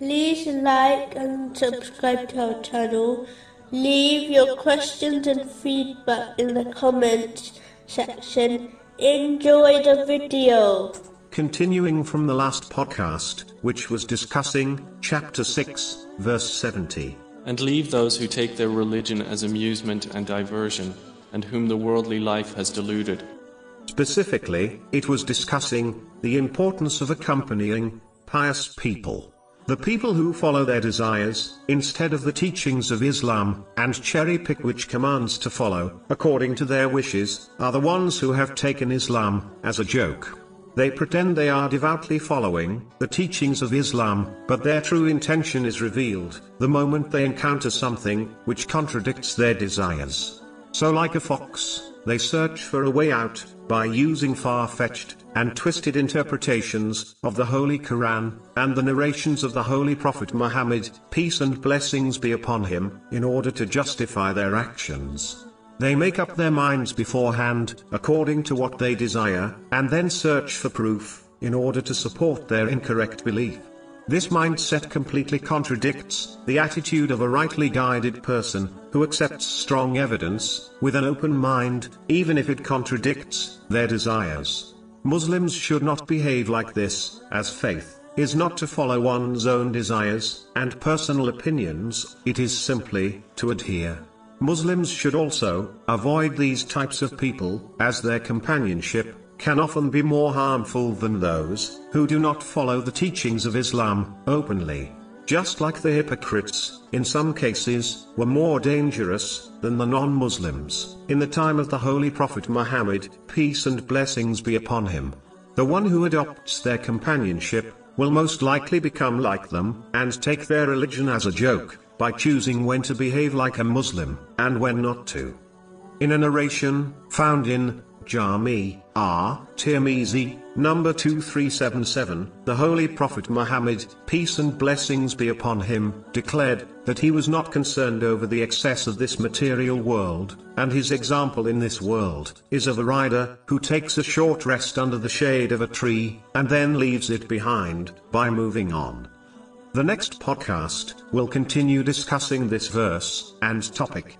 like and subscribe to our channel. Leave your questions and feedback in the comments section. Enjoy the video. Continuing from the last podcast, which was discussing chapter 6, verse 70. And leave those who take their religion as amusement and diversion, and whom the worldly life has deluded. Specifically, it was discussing the importance of accompanying pious people. The people who follow their desires, instead of the teachings of Islam, and cherry pick which commands to follow, according to their wishes, are the ones who have taken Islam as a joke. They pretend they are devoutly following the teachings of Islam, but their true intention is revealed the moment they encounter something which contradicts their desires. So, like a fox, they search for a way out by using far fetched and twisted interpretations of the Holy Quran and the narrations of the Holy Prophet Muhammad, peace and blessings be upon him, in order to justify their actions. They make up their minds beforehand, according to what they desire, and then search for proof, in order to support their incorrect belief. This mindset completely contradicts the attitude of a rightly guided person, who accepts strong evidence, with an open mind, even if it contradicts their desires. Muslims should not behave like this, as faith is not to follow one's own desires and personal opinions, it is simply to adhere. Muslims should also avoid these types of people, as their companionship can often be more harmful than those who do not follow the teachings of Islam openly. Just like the hypocrites, in some cases, were more dangerous than the non Muslims in the time of the Holy Prophet Muhammad, peace and blessings be upon him. The one who adopts their companionship will most likely become like them and take their religion as a joke by choosing when to behave like a Muslim and when not to. In a narration found in Jami, R. Tirmizi, number 2377, the Holy Prophet Muhammad, peace and blessings be upon him, declared that he was not concerned over the excess of this material world, and his example in this world is of a rider who takes a short rest under the shade of a tree, and then leaves it behind by moving on. The next podcast will continue discussing this verse and topic.